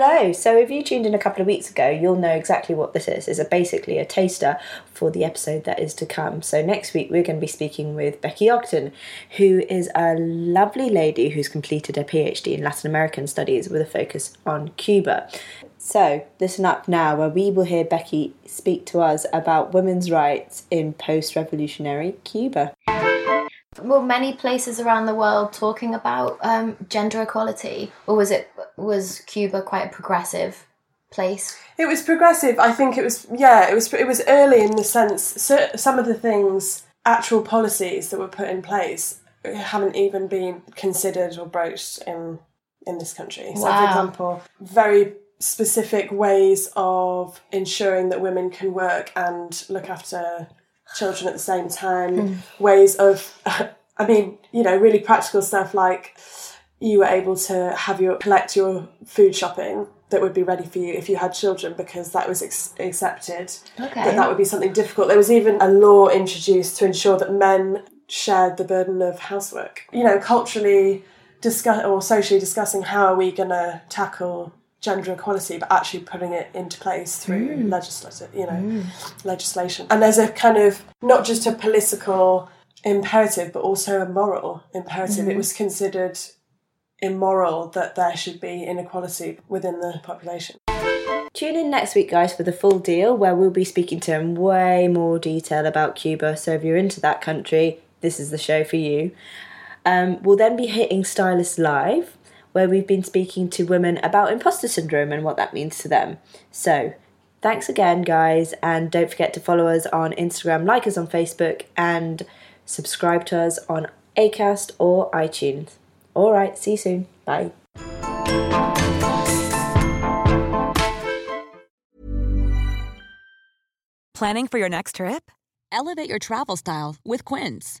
Hello. So, if you tuned in a couple of weeks ago, you'll know exactly what this is. It's a, basically a taster for the episode that is to come. So, next week we're going to be speaking with Becky Ogden, who is a lovely lady who's completed a PhD in Latin American studies with a focus on Cuba. So, listen up now, where we will hear Becky speak to us about women's rights in post revolutionary Cuba. Were many places around the world talking about um, gender equality, or was it was Cuba quite a progressive place? It was progressive. I think it was. Yeah, it was. It was early in the sense. So, some of the things, actual policies that were put in place, haven't even been considered or broached in in this country. So, Wow. for example, very specific ways of ensuring that women can work and look after children at the same time. Hmm. Ways of, I mean, you know, really practical stuff like you were able to have your collect your food shopping that would be ready for you if you had children because that was ex- accepted Okay. that that would be something difficult there was even a law introduced to ensure that men shared the burden of housework you know culturally discuss or socially discussing how are we going to tackle gender equality but actually putting it into place through mm. legislative you know mm. legislation and there's a kind of not just a political imperative but also a moral imperative it mm-hmm. was considered immoral that there should be inequality within the population. Tune in next week, guys, for the full deal where we'll be speaking to in way more detail about Cuba. So if you're into that country, this is the show for you. Um, we'll then be hitting Stylist Live, where we've been speaking to women about imposter syndrome and what that means to them. So thanks again, guys, and don't forget to follow us on Instagram, like us on Facebook, and subscribe to us on Acast or iTunes. All right, see you soon. Bye. Planning for your next trip? Elevate your travel style with Quince.